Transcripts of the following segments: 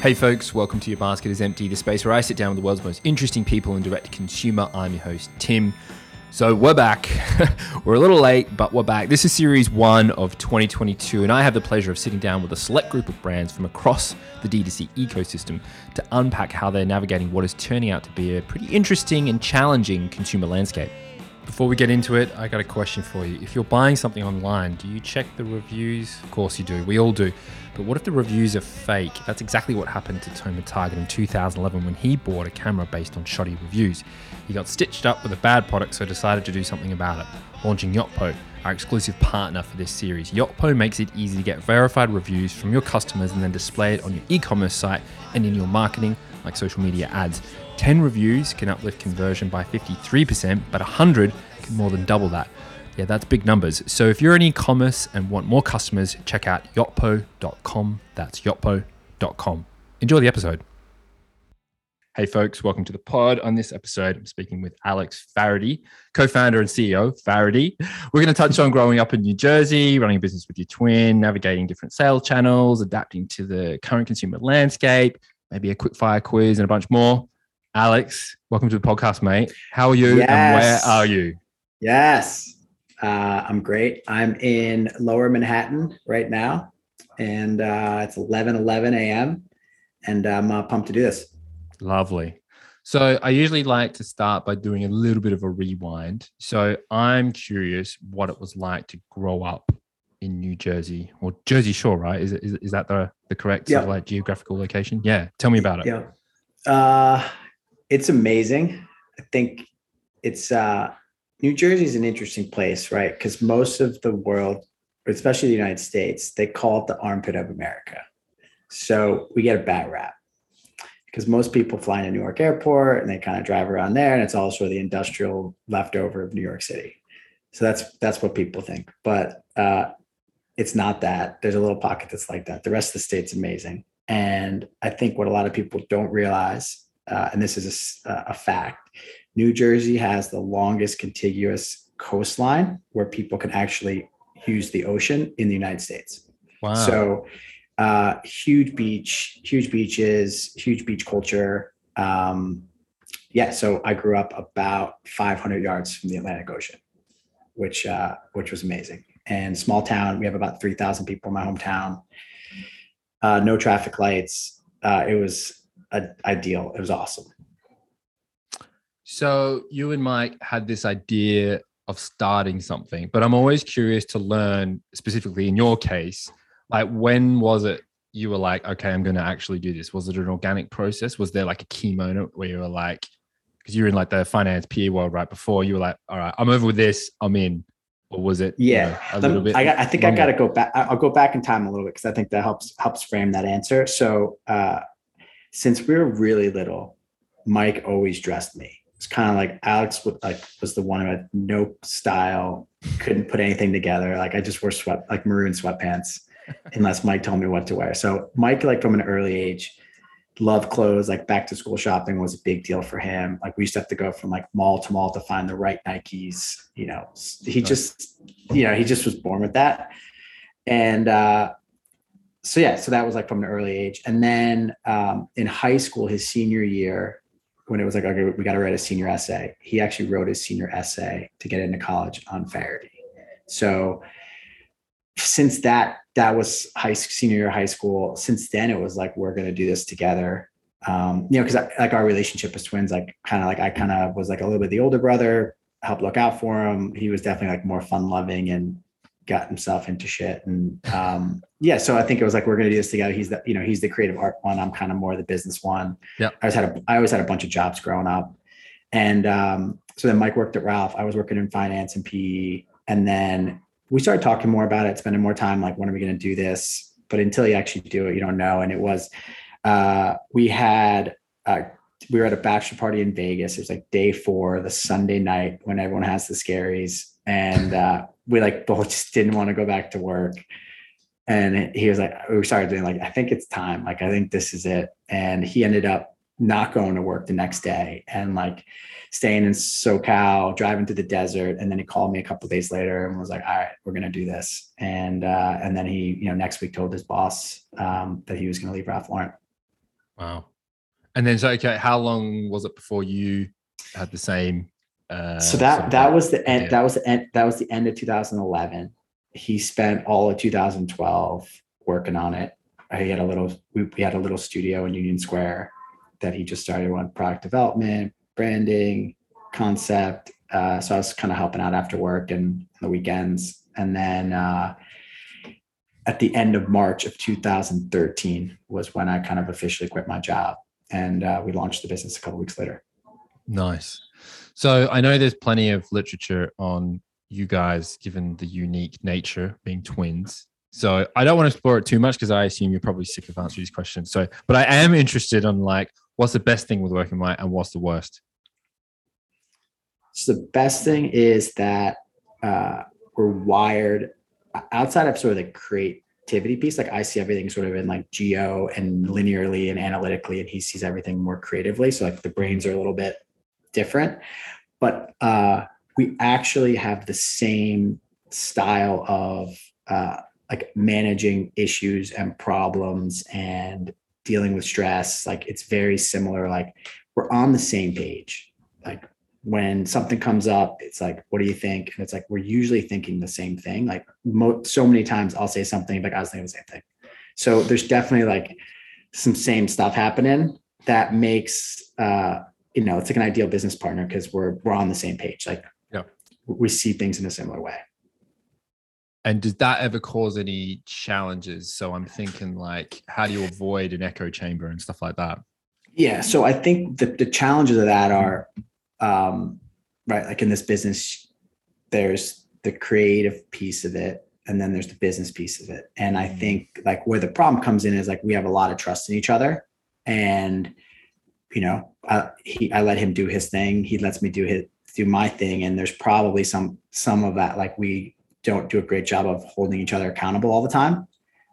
Hey folks, welcome to Your Basket is Empty, the space where I sit down with the world's most interesting people in direct to consumer. I'm your host, Tim. So we're back. we're a little late, but we're back. This is series one of 2022, and I have the pleasure of sitting down with a select group of brands from across the D2C ecosystem to unpack how they're navigating what is turning out to be a pretty interesting and challenging consumer landscape. Before we get into it, I got a question for you. If you're buying something online, do you check the reviews? Of course you do. We all do. But what if the reviews are fake? That's exactly what happened to Tomer Tagrin in 2011 when he bought a camera based on shoddy reviews. He got stitched up with a bad product, so decided to do something about it, launching Yotpo, our exclusive partner for this series. Yotpo makes it easy to get verified reviews from your customers and then display it on your e commerce site and in your marketing, like social media ads. 10 reviews can uplift conversion by 53%, but 100 can more than double that. Yeah, that's big numbers. So if you're in e-commerce and want more customers, check out yotpo.com. That's yotpo.com. Enjoy the episode. Hey folks, welcome to the pod. On this episode, I'm speaking with Alex Faherty, co-founder and CEO Faherty. We're going to touch on growing up in New Jersey, running a business with your twin, navigating different sales channels, adapting to the current consumer landscape, maybe a quick fire quiz and a bunch more. Alex, welcome to the podcast, mate. How are you yes. and where are you? Yes, uh, I'm great. I'm in lower Manhattan right now, and uh, it's 11 11 a.m. And I'm uh, pumped to do this. Lovely. So I usually like to start by doing a little bit of a rewind. So I'm curious what it was like to grow up in New Jersey or Jersey Shore, right? Is, is, is that the, the correct yeah. sort of like geographical location? Yeah. Tell me about it. Yeah. Uh, it's amazing. I think it's uh, New Jersey is an interesting place, right? Because most of the world, especially the United States, they call it the armpit of America. So we get a bad rap because most people fly into Newark Airport and they kind of drive around there, and it's also the industrial leftover of New York City. So that's that's what people think, but uh, it's not that. There's a little pocket that's like that. The rest of the state's amazing, and I think what a lot of people don't realize, uh, and this is a, a fact, New Jersey has the longest contiguous coastline where people can actually use the ocean in the United States. Wow. So uh, huge beach, huge beaches, huge beach culture. Um, yeah, so I grew up about 500 yards from the Atlantic Ocean, which uh, which was amazing. And small town, we have about 3,000 people in my hometown. Uh, no traffic lights. Uh, it was a, ideal. It was awesome. So you and Mike had this idea of starting something, but I'm always curious to learn specifically in your case like when was it you were like okay i'm going to actually do this was it an organic process was there like a key moment where you were like because you were in like the finance peer world right before you were like all right i'm over with this i'm in or was it yeah you know, a little bit I, got, I think longer? i got to go back i'll go back in time a little bit because i think that helps helps frame that answer so uh since we were really little mike always dressed me it's kind of like alex was like was the one who had no style couldn't put anything together like i just wore sweat like maroon sweatpants unless Mike told me what to wear. So Mike, like from an early age, loved clothes. Like back to school shopping was a big deal for him. Like we used to have to go from like mall to mall to find the right Nikes. You know, he just, you know, he just was born with that. And uh, so yeah, so that was like from an early age. And then um, in high school, his senior year, when it was like, okay, we got to write a senior essay. He actually wrote his senior essay to get into college on Faherty. So since that that was high senior year high school since then it was like we're going to do this together um you know because like our relationship as twins like kind of like i kind of was like a little bit the older brother helped look out for him he was definitely like more fun loving and got himself into shit and um yeah so i think it was like we're going to do this together he's the you know he's the creative art one i'm kind of more the business one yeah i always had a i always had a bunch of jobs growing up and um so then mike worked at ralph i was working in finance and pe and then we started talking more about it, spending more time like, when are we going to do this? But until you actually do it, you don't know. And it was, uh, we had, uh, we were at a bachelor party in Vegas. It was like day four, the Sunday night when everyone has the scaries. And uh, we like both just didn't want to go back to work. And he was like, we started doing like, I think it's time. Like, I think this is it. And he ended up not going to work the next day and like staying in SoCal, driving to the desert. And then he called me a couple days later and was like, all right, we're going to do this. And, uh, and then he, you know, next week told his boss um, that he was going to leave Ralph Lauren. Wow. And then, so okay, how long was it before you had the same? Uh, so that that was the end. That was the end. That was the end of 2011. He spent all of 2012 working on it. He had a little. We, we had a little studio in Union Square that he just started on product development, branding, concept. Uh, so I was kind of helping out after work and the weekends, and then uh, at the end of March of 2013 was when I kind of officially quit my job, and uh, we launched the business a couple weeks later. Nice. So I know there's plenty of literature on you guys, given the unique nature being twins. So I don't want to explore it too much because I assume you're probably sick of answering these questions. So, but I am interested on like what's the best thing with working with and what's the worst. So the best thing is that uh, we're wired outside of sort of the creativity piece. Like I see everything sort of in like geo and linearly and analytically, and he sees everything more creatively. So like the brains are a little bit different, but uh, we actually have the same style of uh, like managing issues and problems and dealing with stress. Like it's very similar. Like we're on the same page. Like when something comes up, it's like, what do you think? And it's like, we're usually thinking the same thing. Like mo- so many times I'll say something, like I was thinking the same thing. So there's definitely like some same stuff happening that makes, uh, you know, it's like an ideal business partner because we're, we're on the same page. Like Yeah. we see things in a similar way. And does that ever cause any challenges? So I'm thinking like, how do you avoid an echo chamber and stuff like that? Yeah. So I think the, the challenges of that are, um, right, like in this business, there's the creative piece of it, and then there's the business piece of it. And I think like where the problem comes in is like we have a lot of trust in each other, and you know, I, he I let him do his thing, he lets me do his do my thing, and there's probably some some of that like we don't do a great job of holding each other accountable all the time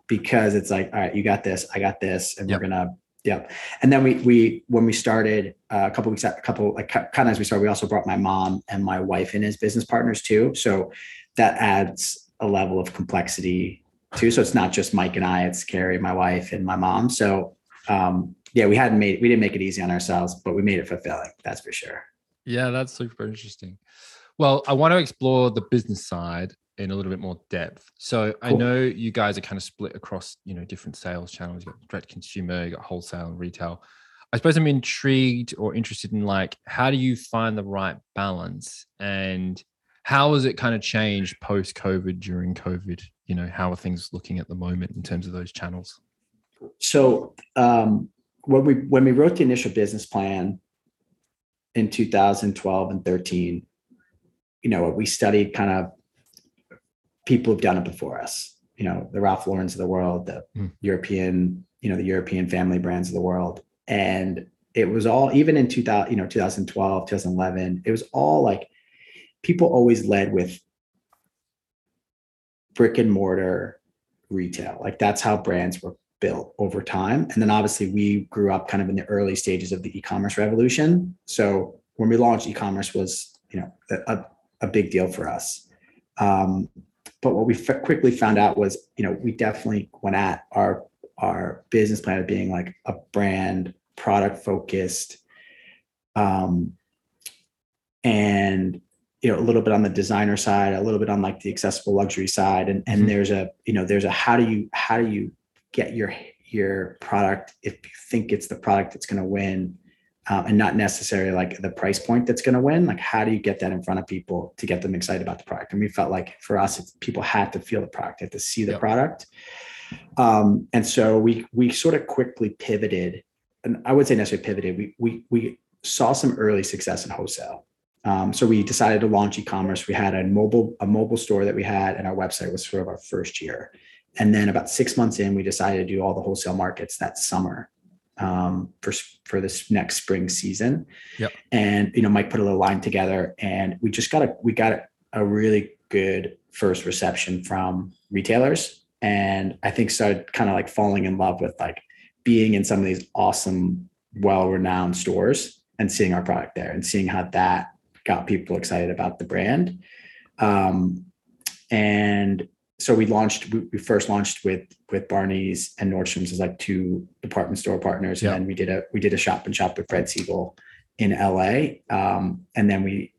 because it's like all right you got this i got this and Yep. we're gonna Yep. And then we we when we started uh, a couple weeks a couple like kind of as we started, we also brought my mom and my wife in as business partners too. So that adds a level of complexity too. So it's not just Mike and I; it's Carrie, my wife, and my mom. So um, yeah, we hadn't made we didn't make it easy on ourselves, but we made it fulfilling. That's for sure. Yeah, that's super interesting. Well, I want to explore the business side in a little bit more depth. So I know you guys are kind of split across, you know, different sales channels. You got direct consumer, you got wholesale and retail. I suppose I'm intrigued or interested in like how do you find the right balance and how has it kind of changed post COVID during COVID? You know, how are things looking at the moment in terms of those channels? So um, when we when we wrote the initial business plan in 2012 and 13, you know, we studied kind of people who've done it before us. You know, the Ralph Laurens of the world, the Mm. European, you know, the European family brands of the world, and it was all even in 2000, you know, 2012, 2011. It was all like people always led with brick and mortar retail. Like that's how brands were built over time. And then obviously we grew up kind of in the early stages of the e-commerce revolution. So when we launched e-commerce was, you know, a, a big deal for us. Um, but what we f- quickly found out was, you know, we definitely went at our our business plan of being like a brand product focused, um, and you know a little bit on the designer side, a little bit on like the accessible luxury side, and and Mhm. there's a you know there's a how do you how do you get your your product if you think it's the product that's going to win um, and not necessarily like the price point that's going to win like how do you get that in front of people to get them excited about the product? And we felt like for us people had to feel the product had to see the Yep. product. Um, and so we we sort of quickly pivoted and i would say necessarily pivoted we we we saw some early success in wholesale. Um, so we decided to launch e-commerce. We had a mobile a mobile store that we had and our website was sort of our first year and then about six months in, we decided to do all the wholesale markets that summer um, for for this next spring season. Yep. And you know, Mike put a little line together, and we just got a we got a, a really good first reception from retailers, and I think started kind of like falling in love with like being in some of these awesome, well-renowned stores and seeing our product there, and seeing how that got people excited about the brand. Um, and so we launched we, first launched with with barney's and nordstrom's as like two department store partners. Yeah. and then we did a we did a shop and shop with Fred Segal in la um, and then we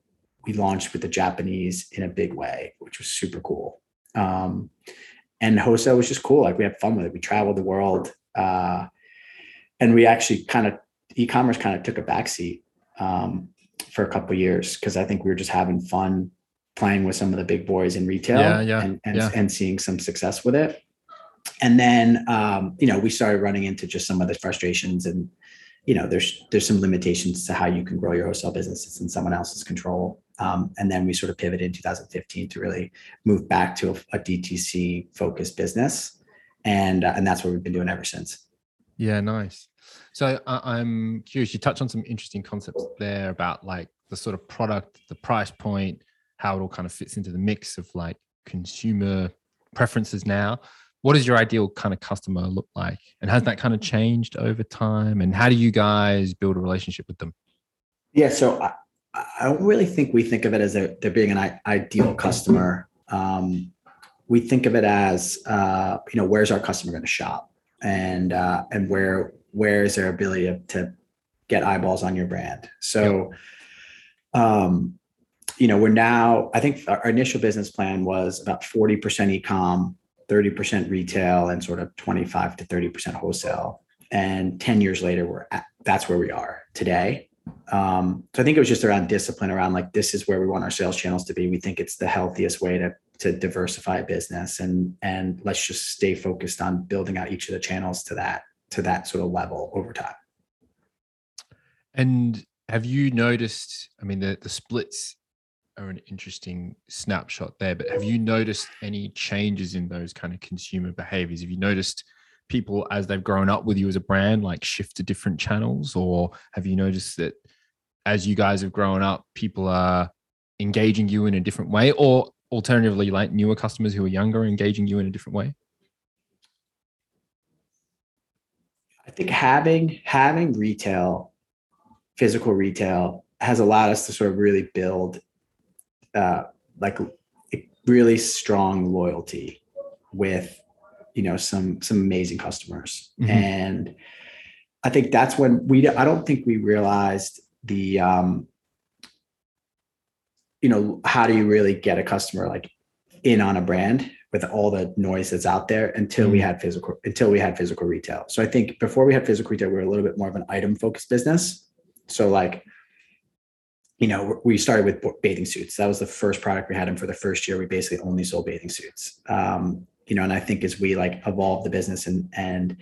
we launched with the japanese in a big way which was super cool. Um, and wholesale was just cool. Like we had fun with it. We traveled the world uh, and we actually kind of e-commerce kind of took a backseat um, for a couple of years because i think we were just having fun playing with some of the big boys in retail Yeah, yeah, and, and, yeah. and seeing some success with it. And then, um, you know, we started running into just some of the frustrations and, you know, there's, there's some limitations to how you can grow your wholesale business. It's in someone else's control. Um, and then we sort of pivoted in 2015 to really move back to a, a DTC focused business. And, uh, and that's what we've been doing ever since. Yeah, nice. So I I'm curious. You touched on some interesting concepts there about like the sort of product, the price point, how it all kind of fits into the mix of like consumer preferences now. What does your ideal kind of customer look like, and has that kind of changed over time? And how do you guys build a relationship with them? Yeah, so I, I don't really think we think of it as a, there being an i- ideal customer. Um, we think of it as uh, you know where's our customer going to shop, and uh, and where where is their ability to, to get eyeballs on your brand. So, um, you know, we're now I think our, initial business plan was about forty percent ecom, thirty percent retail, and sort of twenty five to thirty percent wholesale. And ten years later, we're at, that's where we are today um, so I think it was just around discipline, around like this is where we want our sales channels to be. We think it's the healthiest way to to diversify a business, and and let's just stay focused on building out each of the channels to that to that sort of level over time. And have you noticed? I mean, the the splits are an interesting snapshot there, but have you noticed any changes in those kind of consumer behaviors? Have you noticed people as they've grown up with you as a brand like shift to different channels, or have you noticed that as you guys have grown up, people are engaging you in a different way, or alternatively, like newer customers who are younger engaging you in a different way? I think having having retail, physical retail, has allowed us to sort of really build uh, like really strong loyalty with you know some some amazing customers Mhm. and i think that's when we i don't think we realized the um you know how do you really get a customer like in on a brand with all the noise that's out there until we Mhm. had physical until we had physical retail so i think before we had physical retail we were a little bit more of an item focused business so like you know, we started with bathing suits. That was the first product we had. And for the first year, we basically only sold bathing suits. Um, you know, and I think as we like evolved the business and and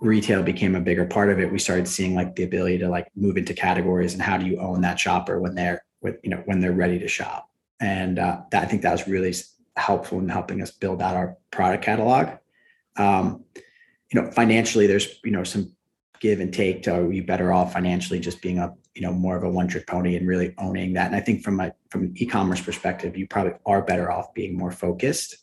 retail became a bigger part of it, we started seeing like the ability to like move into categories and how do you own that shopper when they're with you know when they're ready to shop. And uh, that I think that was really helpful in helping us build out our product catalog. Um, you know, financially, there's you know some give and take to are you better off financially just being a you know more of a one trick pony and really owning that. And i think from my from an e-commerce perspective you probably are better off being more focused.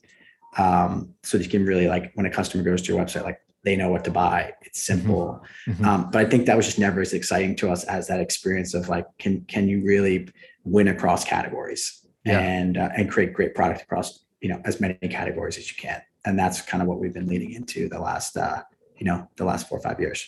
Um, so that you can really like when a customer goes to your website like they know what to buy. It's simple. Mhm. um, but i think that was just never as exciting to us as that experience of like can can you really win across categories Yeah. and uh, and create great product across you know as many categories as you can? And that's kind of what we've been leading into the last uh, you know the last four or five years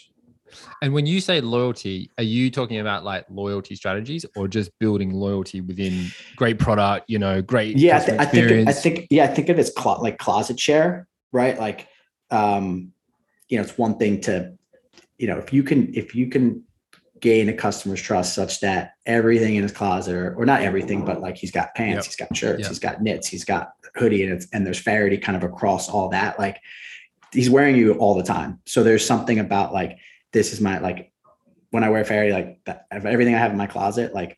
And when you say loyalty, are you talking about like loyalty strategies or just building loyalty within great product, you know, great yeah I, th- I think I think yeah I think of it as clo- like closet share right like um you know it's one thing to you know if you can if you can gain a customer's trust such that everything in his closet or, or not everything but like he's got pants Yep. he's got shirts Yep. he's got knits he's got hoodie and it's and there's Faherty kind of across all that like he's wearing you all the time so there's something about like this is my like when I wear Faherty, like that, everything I have in my closet like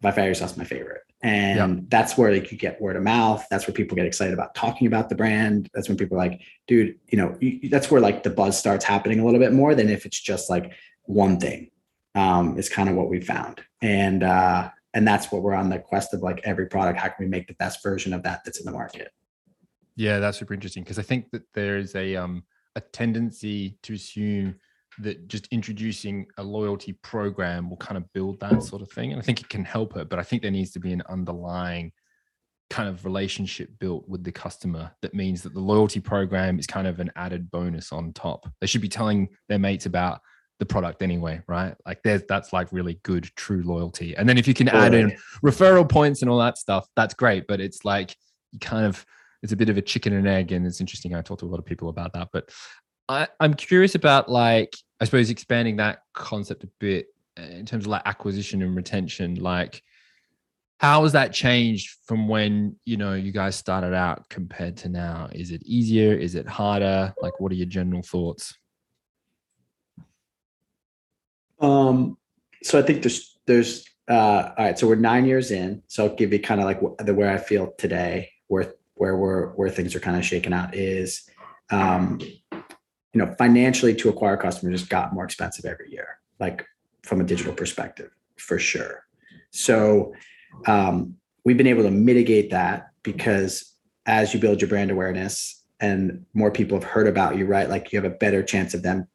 by fairy sauce is my favorite. And that's where like you get word of mouth. That's where people get excited about talking about the brand. That's when people are like dude you know you, that's where like the buzz starts happening a little bit more than if it's just like one thing um is kind of what we found. And uh and that's what we're on the quest of like every product. How can we make the best version of that that's in the market? Yeah, that's super interesting because I think that there is a um a tendency to assume that just introducing a loyalty program will kind of build that mm. sort of thing, and I think it can help it. But I think there needs to be an underlying kind of relationship built with the customer that means that the loyalty program is kind of an added bonus on top. They should be telling their mates about the product anyway, right? Like there's that's like really good true loyalty. And then if you can add in referral points and all that stuff, that's great. But it's like you kind of it's a bit of a chicken and egg, and it's interesting. I talked to a lot of people about that, but I, I'm curious about like I suppose expanding that concept a bit in terms of like acquisition and retention. Like, how has that changed from when you know you guys started out compared to now? Is it easier? Is it harder? Like, what are your general thoughts? Um, so I think there's there's uh, all right. So we're nine years in. So I'll give you kind of like the where I feel today, where where we're where things are kind of shaking out is, um, you know, financially to acquire customers got more expensive every year, like from a digital perspective, for sure. So um, we've been able to mitigate that because as you build your brand awareness and more people have heard about you, right? Like you have a better chance of them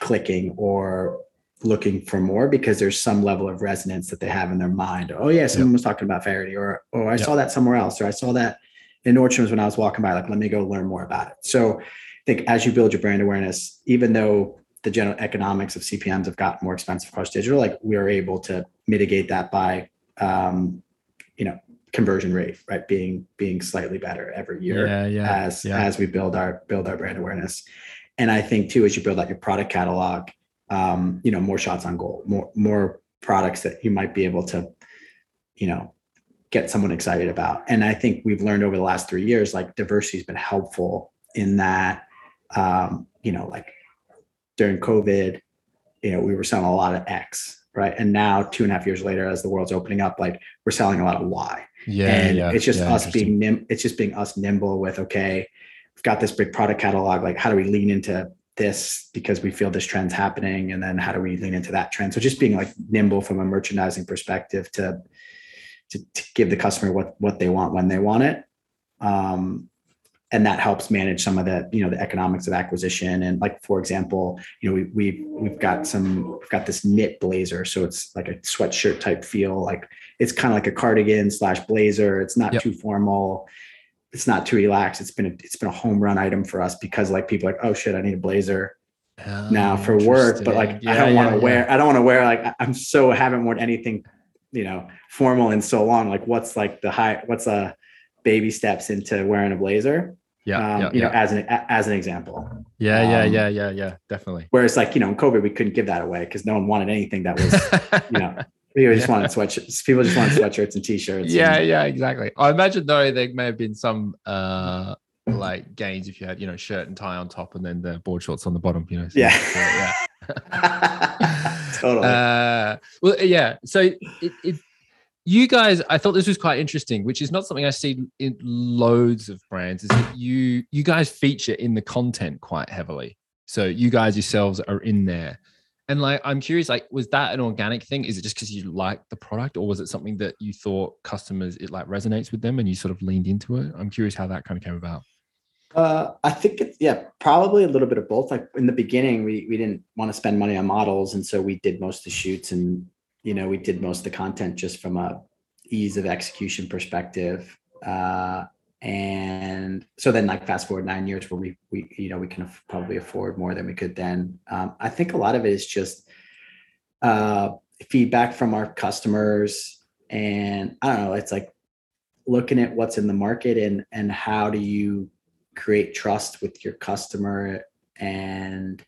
clicking or looking for more because there's some level of resonance that they have in their mind. Oh yeah, someone yep. was talking about Faherty, or oh I yep. saw that somewhere else, or I saw that in Nordstrom's when I was walking by. Like let me go learn more about it. So think as you build your brand awareness, even though the general economics of CPMS have gotten more expensive across digital, like we are able to mitigate that by um, you know conversion rate right being being slightly better every year yeah, yeah, as yeah. as we build our build our brand awareness and I think too, as you build out your product catalog, um, you know, more shots on goal, more more products that you might be able to, you know, get someone excited about. And I think we've learned over the last three years, like diversity has been helpful in that, um, you know, like during COVID, you know, we were selling a lot of X, right? And now two and a half years later, as the world's opening up, like we're selling a lot of Y. Yeah. And yeah, it's just yeah, us being nim- it's just being us nimble with okay, we've got this big product catalog. Like, how do we lean into this because we feel this trend's happening? And then how do we lean into that trend? So just being like nimble from a merchandising perspective to to, to give the customer what what they want when they want it. Um, and that helps manage some of the you know the economics of acquisition and like for example you know we, we've we've got some we've got this knit blazer so it's like a sweatshirt type feel like it's kind of like a cardigan slash blazer it's not yep. too formal it's not too relaxed. It's been a, it's been a home run item for us because like people like, oh shit, I need a blazer oh, now for work, but like yeah, I don't want to yeah, wear. I don't want to wear like I'm so haven't worn anything, you know, formal in so long. Like what's like the high what's a baby steps into wearing a blazer? Yeah, um, you know, as an as an example. Yeah, um, yeah, yeah, yeah, yeah, definitely. Whereas, like you know, in COVID, we couldn't give that away because no one wanted anything that was, you know, People just wanted sweatshirts. People just wanted sweatshirts and t-shirts. Yeah, and- yeah, exactly. I imagine though there may have been some uh like gains if you had, you know, shirt and tie on top and then the board shorts on the bottom, you know. So yeah. yeah. totally. Uh, well, yeah. So it, it, you guys, I thought this was quite interesting, which is not something I see in loads of brands. Is that you you guys feature in the content quite heavily. So you guys yourselves are in there. And like, I'm curious, like, was that an organic thing? Is it just because you like the product, or was it something that you thought customers it like resonates with them and you sort of leaned into it? I'm curious how that kind of came about. Uh, I think it's yeah, probably a little bit of both. Like in the beginning, we we didn't want to spend money on models, and so we did most of the shoots, and you know, we did most of the content just from a ease of execution perspective. Uh, and so then like fast forward nine years where we we you know we can probably afford more than we could then um, i think a lot of it is just uh, feedback from our customers and i don't know it's like looking at what's in the market and and how do you create trust with your customer and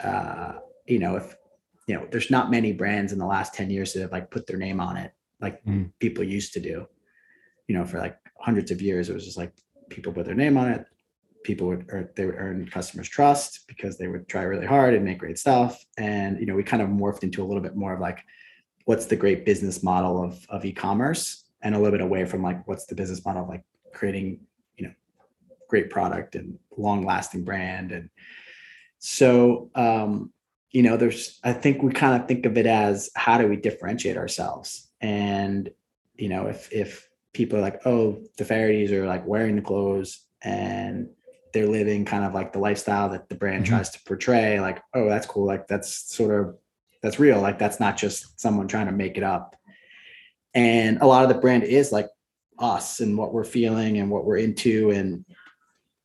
uh, you know if you know there's not many brands in the last 10 years that have like put their name on it like mm. people used to do you know for like hundreds of years, it was just like people put their name on it. People would, or they would earn customers' trust because they would try really hard and make great stuff. And you know, we kind of morphed into a little bit more of like, what's the great business model of of e-commerce, and a little bit away from like, what's the business model of like creating, you know, great product and long-lasting brand. And so, um, you know, there's, I think we kind of think of it as how do we differentiate ourselves, and you know, if if people are like, oh, the Fahertys are like wearing the clothes and they're living kind of like the lifestyle that the brand mm-hmm. tries to portray. Like, oh, that's cool. Like that's sort of that's real. Like that's not just someone trying to make it up. And a lot of the brand is like us and what we're feeling and what we're into and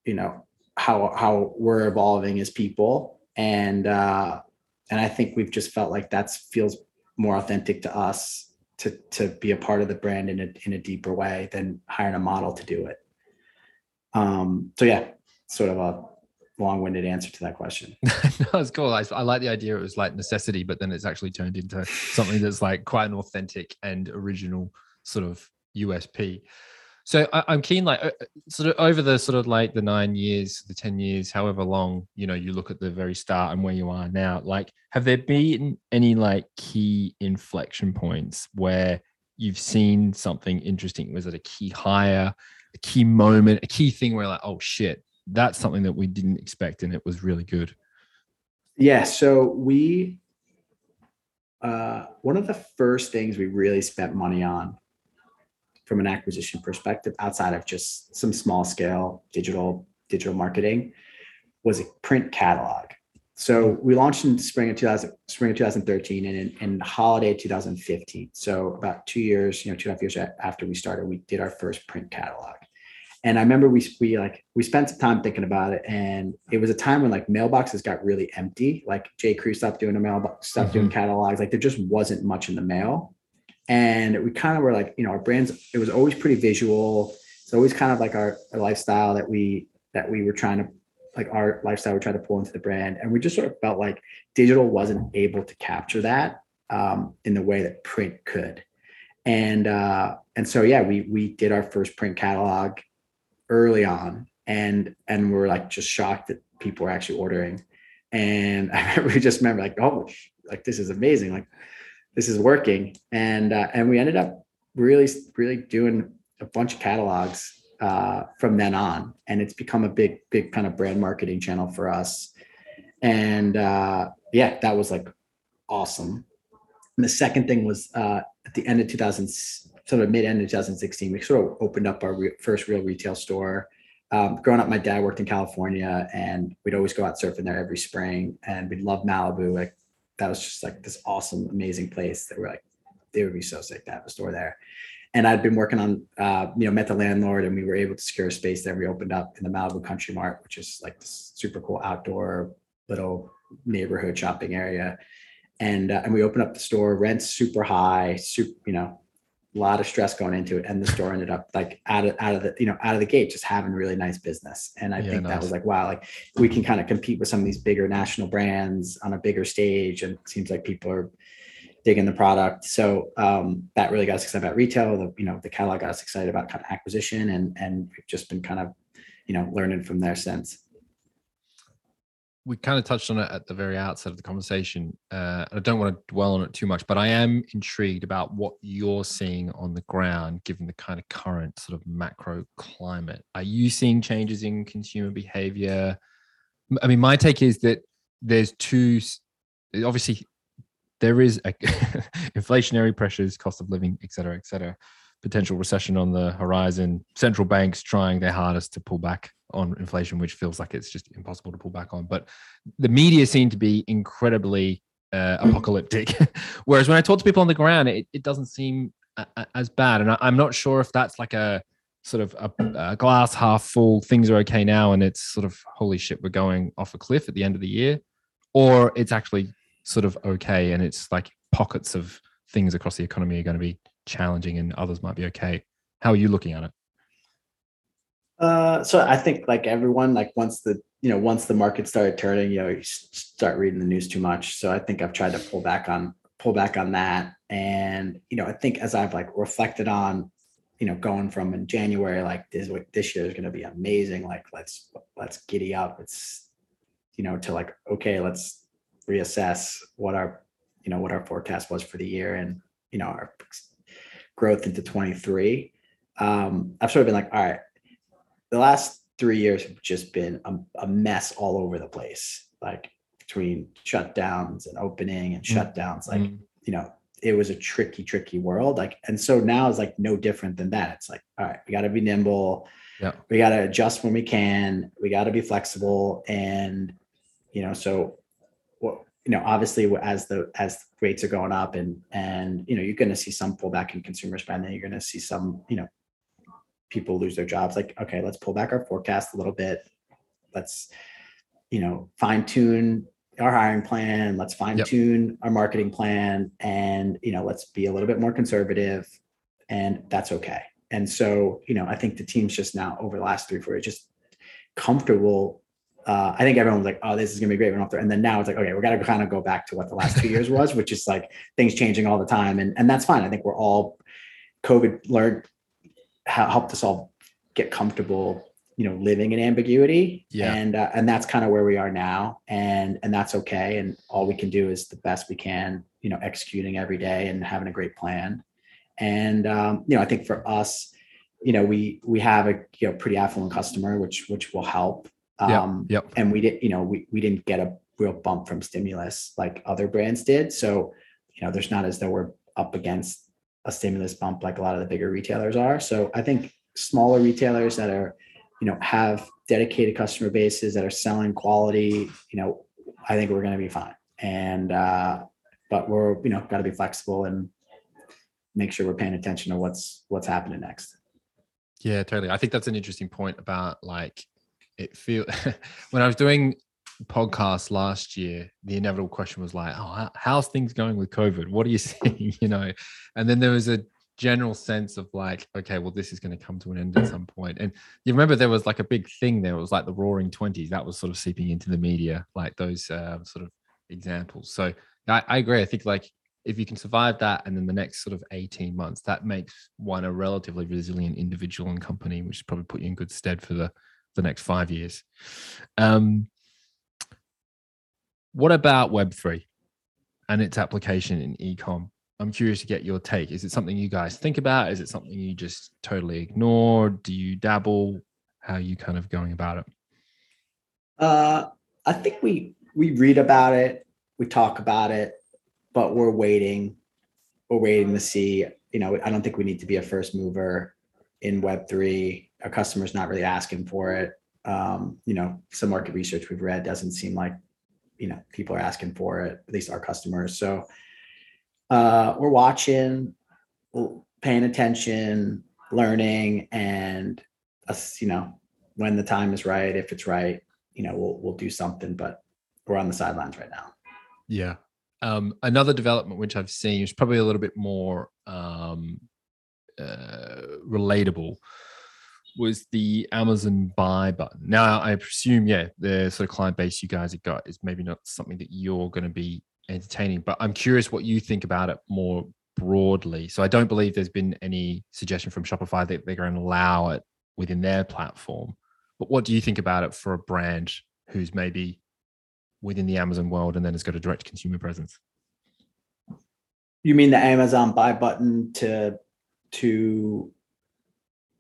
you know how how we're evolving as people and uh and i think we've just felt like that's feels more authentic to us to to be a part of the brand in a in a deeper way than hiring a model to do it. Um so yeah sort of a long-winded answer to that question. No it's cool. I, I like the idea. It was like necessity but then it's actually turned into something that's like quite an authentic and original sort of usp so I, am keen, like, uh, uh, sort of over the sort of like the nine years, the ten years, however long, you know, you look at the very start and where you are now. Like, have there been any like key inflection points where you've seen something interesting? Was it a key hire, a key moment, a key thing where like, oh shit, that's something that we didn't expect and it was really good? Yeah. So we, uh, one of the first things we really spent money on from an acquisition perspective outside of just some small scale digital digital marketing was a print catalog. So we launched in spring of 2000 spring of 2013 and in, in holiday 2015 so about two years you know two and a half years after we started we did our first print catalog. And i remember we we like we spent some time thinking about it and it was a time when like mailboxes got really empty. Like j. Crew stopped doing a mailbox stopped mm-hmm. doing catalogs. Like there just wasn't much in the mail and we kind of were like you know our brands it was always pretty visual. It's always kind of like our, our lifestyle that we that we were trying to like our lifestyle we tried to pull into the brand. And we just sort of felt like digital wasn't able to capture that um, in the way that print could. And uh, and so yeah we we did our first print catalog early on and and we're like just shocked that people were actually ordering. And I remember, we just remember like oh like this is amazing. Like this is working. And uh, and we ended up really really doing a bunch of catalogs uh, from then on, and it's become a big big kind of brand marketing channel for us. And uh, yeah, that was like awesome. And the second thing was uh, at the end of 2000, sort of mid end of 2016, we sort of opened up our re- first real retail store. Um, growing up, my dad worked in California, and we'd always go out surfing there every spring, and we loved Malibu. Like that was just like this awesome, amazing place that we're like, they would be so sick to have a store there. And I'd been working on, uh, you know, met the landlord and we were able to secure a space there. We opened up in the Malibu Country Mart, which is like this super cool outdoor little neighborhood shopping area. And, uh, and we opened up the store, rents super high, super, you know, a lot of stress going into it and the store ended up like out of out of the you know out of the gate just having really nice business. And i yeah, think nice. that was like wow like we can kind of compete with some of these bigger national brands on a bigger stage and it seems like people are digging the product. So um, that really got us excited about retail the you know the catalog got us excited about kind of acquisition and and we've just been kind of you know learning from there since we kind of touched on it at the very outset of the conversation. Uh, I don't want to dwell on it too much, but I am intrigued about what you're seeing on the ground, given the kind of current sort of macro climate. Are you seeing changes in consumer behavior? I mean, my take is that there's two. Obviously, there is a inflationary pressures, cost of living, et cetera, et cetera. Potential recession on the horizon. Central banks trying their hardest to pull back on inflation, which feels like it's just impossible to pull back on. But the media seem to be incredibly uh, hmm. apocalyptic. Whereas when I talk to people on the ground, it, it doesn't seem a, a, as bad. And I, am not sure if that's like a sort of a, a, glass half full, things are okay now, and it's sort of holy shit, we're going off a cliff at the end of the year, or it's actually sort of okay and it's like pockets of things across the economy are going to be challenging and others might be okay. How are you looking at it? Uh, so I think like everyone, like once the you know once the market started turning, you know, you start reading the news too much. So I think I've tried to pull back on pull back on that, and you know, I think as I've like reflected on, you know, going from in January like this this year is going to be amazing. Like let's let's giddy up. It's you know to like okay, let's reassess what our you know what our forecast was for the year and you know our growth into 23 um i've sort of been like all right the last three years have just been a, a mess all over the place, like between shutdowns and opening and mm. shutdowns. Like, mm. you know, it was a tricky, tricky world. Like, and so now it's like no different than that. It's like, all right, we got to be nimble. Yeah. We got to adjust when we can. We got to be flexible. And, you know, so you know, obviously as the, as rates are going up and, and, you know, you're going to see some pullback in consumer spending. You're going to see some, you know, people lose their jobs. Like, okay, let's pull back our forecast a little bit. Let's, you know, fine tune our hiring plan. Let's fine tune our marketing plan, and you know, let's be a little bit more conservative, and that's okay. And so, you know, I think the team's just now over the last three, four years, just comfortable. Uh, I think everyone was like, "Oh, this is gonna be great." And then now it's like, okay, we got to kind of go back to what the last two years was, which is like things changing all the time, and and that's fine. I think we're all COVID learned helped us all get comfortable you know living in ambiguity yeah. and uh, and that's kind of where we are now and and that's okay and all we can do is the best we can you know executing every day and having a great plan and um, you know i think for us you know we we have a you know pretty affluent customer which which will help um yep, yep. and we didn't, you know we, we didn't get a real bump from stimulus like other brands did. So you know there's not as though we're up against a stimulus bump like a lot of the bigger retailers are. So i think smaller retailers that are you know have dedicated customer bases that are selling quality you know i think we're going to be fine. And uh but we're you know got to be flexible and make sure we're paying attention to what's what's happening next. Yeah totally. I think that's an interesting point about like it feel when i was doing podcast last year the inevitable question was like oh how's things going with covid what are you seeing you know and then there was a general sense of like, okay, well, this is going to come to an end at some point. And you remember there was like a big thing there. It was like the Roaring Twenties that was sort of seeping into the media, like those uh, sort of examples. So I, I agree. I think like if you can survive that and then the next sort of 18 months, that makes one a relatively resilient individual and company, which probably put you in good stead for the the next five years. Um, what about Web3 and its application in ecom? I'm curious to get your take. Is it something you guys think about? Is it something you just totally ignore? Do you dabble? How are you kind of going about it? Uh, I think we we read about it, we talk about it, but we're waiting. We're waiting to see. You know, I don't think we need to be a first mover in Web three. Our customers not really asking for it. Um, you know, some market research we've read doesn't seem like you know people are asking for it. At least our customers. So uh, we're watching, paying attention, learning, and us, you know, when the time is right, if it's right, you know, we'll we'll do something. But we're on the sidelines right now. Yeah. Um, another development which I've seen is probably a little bit more um, uh, relatable was the Amazon buy button. Now, I presume, yeah, the sort of client base you guys have got is maybe not something that you're going to be entertaining. But I'm curious what you think about it more broadly. So I don't believe there's been any suggestion from Shopify that they're going to allow it within their platform. But what do you think about it for a brand who's maybe within the Amazon world and then has got a direct consumer presence? You mean the Amazon buy button to to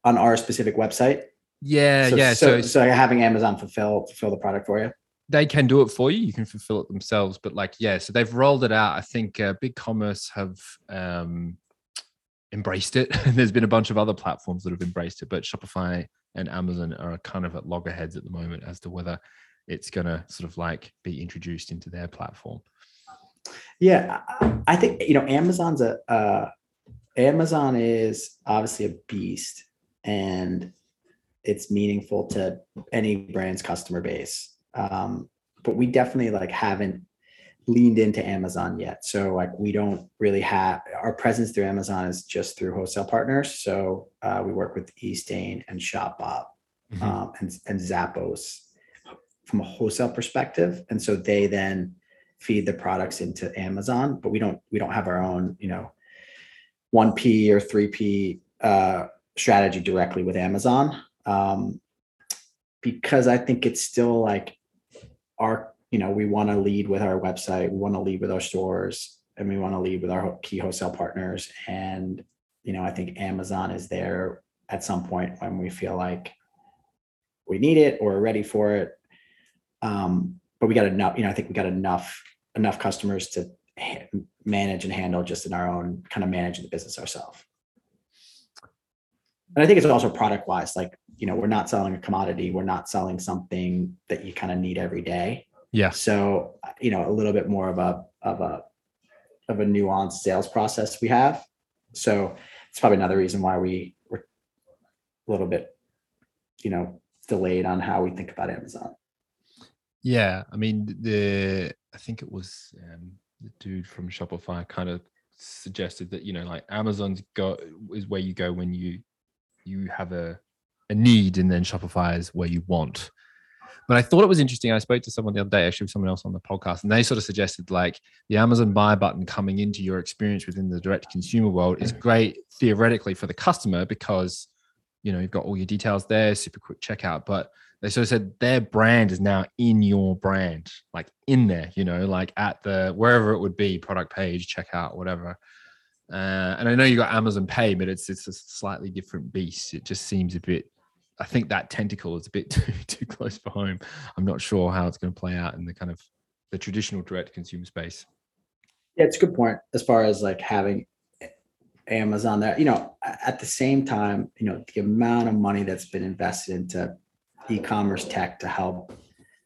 on our specific website? Yeah, so, yeah. So, so, so having Amazon fulfill fulfill the product for you they can do it for you. You can fulfill it themselves. But like, yeah, so they've rolled it out. I think uh, Big Commerce have um, embraced it. There's been a bunch of other platforms that have embraced it, but Shopify and Amazon are kind of at loggerheads at the moment as to whether it's going to sort of like be introduced into their platform. Yeah, I think you know Amazon's a uh, Amazon is obviously a beast, and it's meaningful to any brand's customer base um, but we definitely like haven't leaned into Amazon yet. So like we don't really have our presence through Amazon is just through wholesale partners. So uh, we work with East Dane and ShopBop mm-hmm. um, and, and Zappos from a wholesale perspective. And so they then feed the products into Amazon, but we don't we don't have our own, you know, 1P or 3P uh, strategy directly with Amazon. Um, because I think it's still like our you know we want to lead with our website we want to lead with our stores and we want to lead with our key wholesale partners and you know i think amazon is there at some point when we feel like we need it or ready for it um, but we got enough you know i think we got enough enough customers to manage and handle just in our own kind of managing the business ourselves. And i think it's also product wise like you know we're not selling a commodity we're not selling something that you kind of need every day. Yeah. So you know a little bit more of a of a of a nuanced sales process we have. So it's probably another reason why we we're a little bit, you know, delayed on how we think about Amazon. Yeah, I mean the I think it was um, the dude from Shopify kind of suggested that you know like Amazon's go is where you go when you you have a a need, and then Shopify is where you want. But I thought it was interesting. I spoke to someone the other day, actually, someone else on the podcast, and they sort of suggested like the Amazon buy button coming into your experience within the direct consumer world is great theoretically for the customer because you know you've got all your details there, super quick checkout. But they sort of said their brand is now in your brand, like in there, you know, like at the wherever it would be, product page, checkout, whatever. Uh, and I know you got Amazon Pay, but it's it's a slightly different beast. It just seems a bit. I think that tentacle is a bit too too close for home. I'm not sure how it's going to play out in the kind of the traditional direct consumer space. Yeah, it's a good point as far as like having Amazon there. You know, at the same time, you know, the amount of money that's been invested into e-commerce tech to help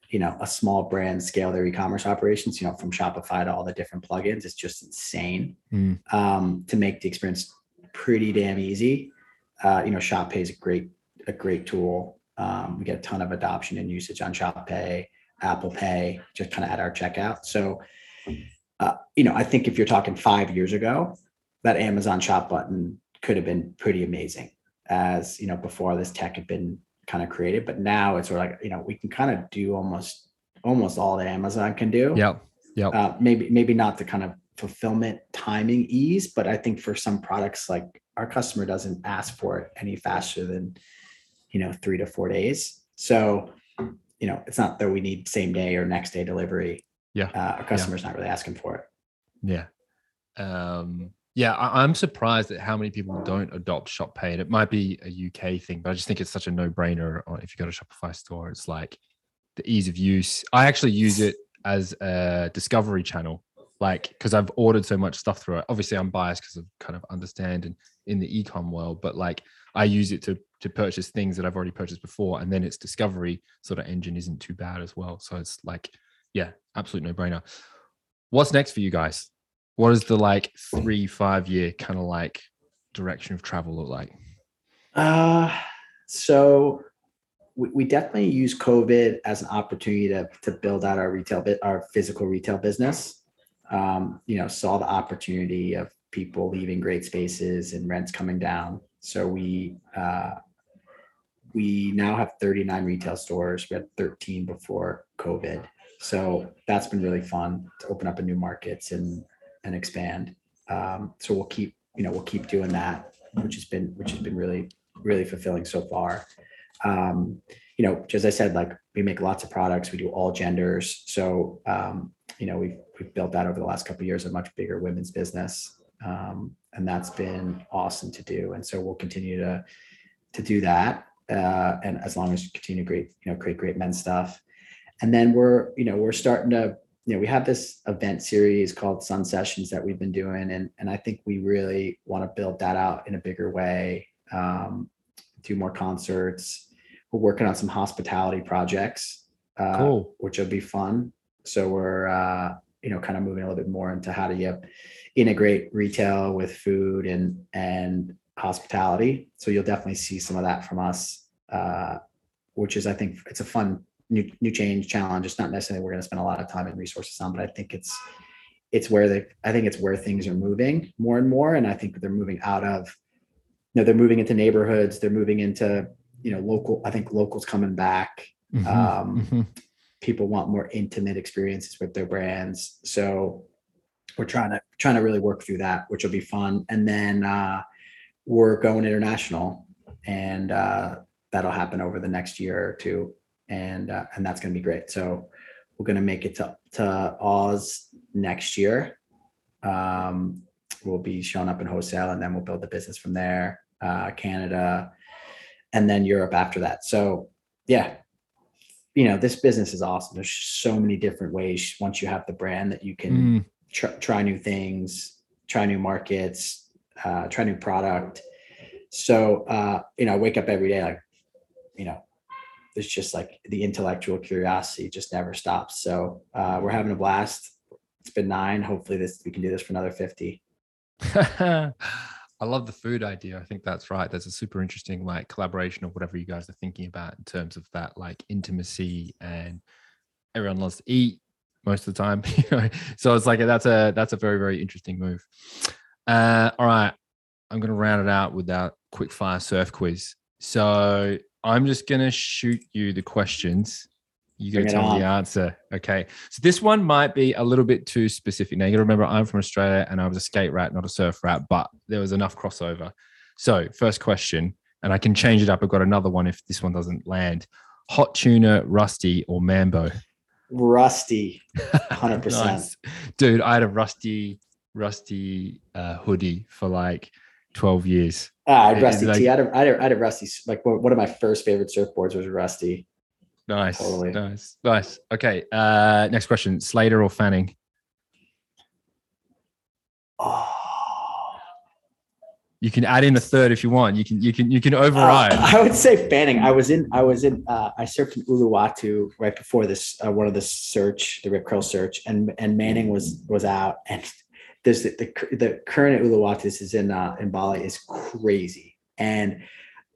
you know a small brand scale their e-commerce operations you know from shopify to all the different plugins. It's just insane mm. um, to make the experience pretty damn easy. Uh, you know shop pay is a great a great tool. Um, we get a ton of adoption and usage on shop pay apple pay just kind of at our checkout. So uh, you know i think if you're talking five years ago that amazon shop button could have been pretty amazing as you know before this tech had been kind of created. But now it's sort of like, you know, we can kind of do almost almost all that Amazon can do. Yeah. Yeah. Uh, maybe maybe not the kind of fulfillment timing ease, but I think for some products like our customer doesn't ask for it any faster than you know three to four days. So you know it's not that we need same day or next day delivery. Yeah. Uh, our customer's yeah. not really asking for it. Yeah. Um, yeah, I, am surprised at how many people don't adopt Shop Pay. And it might be a UK thing, but I just think it's such a no-brainer. If you go to Shopify store, it's like the ease of use. I actually use it as a discovery channel, like because I've ordered so much stuff through it. Obviously, I'm biased because I kind of understand in, in the ecom world, but like I use it to to purchase things that I've already purchased before, and then its discovery sort of engine isn't too bad as well. So it's like, yeah, absolute no-brainer. What's next for you guys? What does the like three five year kind of like direction of travel look like? Uh so we, we definitely use covid as an opportunity to, to build out our retail bit our physical retail business. Um, you know saw the opportunity of people leaving great spaces and rents coming down. So we uh, we now have 39 retail stores. We had 13 before covid. So that's been really fun to open up in new markets and and expand. Um, so we'll keep, you know, we'll keep doing that, which has been, which has been really, really fulfilling so far. Um, you know, as I said, like we make lots of products, we do all genders. So, um, you know, we've, we've built that over the last couple years, a much bigger women's business. Um, and that's been awesome to do. And so we'll continue to, to do that. Uh, and as long as we continue to create, you know, create great men's stuff. And then we're, you know, we're starting to you know, we have this event series called Sun Sessions that we've been doing, and and I think we really want to build that out in a bigger way. Um, do more concerts. We're working on some hospitality projects, uh, cool. which will be fun. So we're uh, you know kind of moving a little bit more into how do you integrate retail with food and and hospitality. So you'll definitely see some of that from us, uh, which is I think it's a fun new new change challenge. It's not necessarily we're going to spend a lot of time and resources on, but I think it's it's where the I think it's where things are moving more and more, and I think they're moving out of you know they're moving into neighborhoods, they're moving into you know local. I think locals coming back. Mm-hmm, um, mm-hmm. People want more intimate experiences with their brands, so we're trying to trying to really work through that, which will be fun. And then uh, we're going international, and uh, that'll happen over the next year or two and uh, and that's going to be great. So we're going to make it to to Oz next year. Um, we'll be showing up in wholesale, and then we'll build the business from there. Uh, Canada, and then Europe after that. So yeah, you know this business is awesome. There's so many different ways once you have the brand that you can mm. tr- try new things, try new markets, uh, try new product. So uh, you know, I wake up every day like, you know, there's just like the intellectual curiosity just never stops. So uh, we're having a blast. It's been nine. Hopefully this we can do this for another 50. I love the food idea. I think that's right. That's a super interesting like collaboration or whatever you guys are thinking about in terms of that like intimacy and everyone loves to eat most of the time. So it's like that's a that's a very very interesting move. Uh, all right, I'm gonna round it out with that quick fire surf quiz. So I'm just gonna shoot you the questions. You gotta tell me the answer. Okay. So this one might be a little bit too specific. Now you gotta remember I'm from Australia and I was a skate rat, not a surf rat, but there was enough crossover. So first question, and I can change it up. I've got another one if this one doesn't land. Hot tuna, rusty, or mambo? Rusty, 100%. Nice. Dude, I had a rusty, rusty uh, hoodie for like 12 years. Ah, I It- had Rusty like- T. I had, a, I, had a, I had a Rusty. Like one one of my first favorite surfboards was Rusty. Nice. Totally. Nice. Nice. Okay. Uh, next question Slater or Fanning? Oh, You can add in a third if you want. You can, you can, you can override. Uh, I would say Fanning. I was in. I was in. Uh, I surfed in Uluwatu right before this. Uh, one of the search, the Rip Curl search, and and Fanning was was out. And there's the the, the current at Uluwatu. This is in uh, in Bali is crazy. And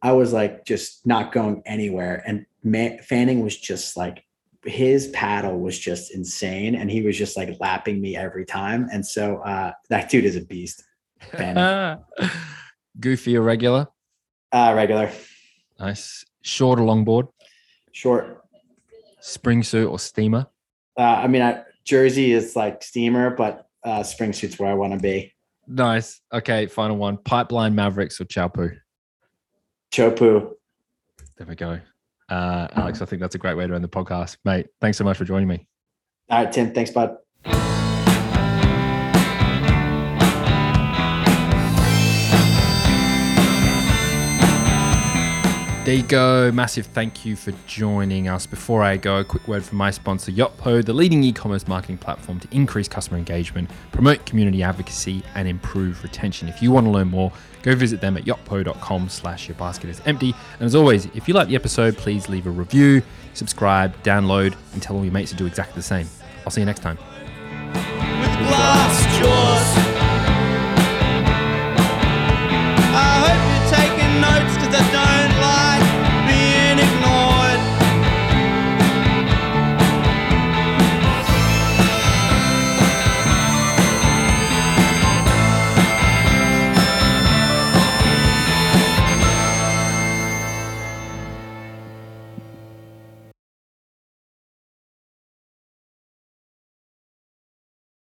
I was like just not going anywhere. And Man, Fanning was just like his paddle was just insane, and he was just like lapping me every time. And so uh, that dude is a beast. Goofy or regular? Uh, regular, Nice. Short or longboard? short. Spring suit or steamer? Uh, I mean, I, Jersey is like steamer, but uh, spring suit's where I want to be. Nice. Okay. Final one. Pipeline Mavericks or Teahupo'o? Teahupo'o. There we go. Uh, Alex, I think that's a great way to end the podcast. Mate, thanks so much for joining me. All right, Tim. Thanks, bud. There you go. Massive thank you for joining us. Before I go, a quick word from my sponsor, Yotpo, the leading e commerce marketing platform to increase customer engagement, promote community advocacy, and improve retention. If you want to learn more, go visit them at yotpo.com slash your basket is empty. And as always, if you like the episode, please leave a review, subscribe, download, and tell all your mates to do exactly the same. I'll see you next time.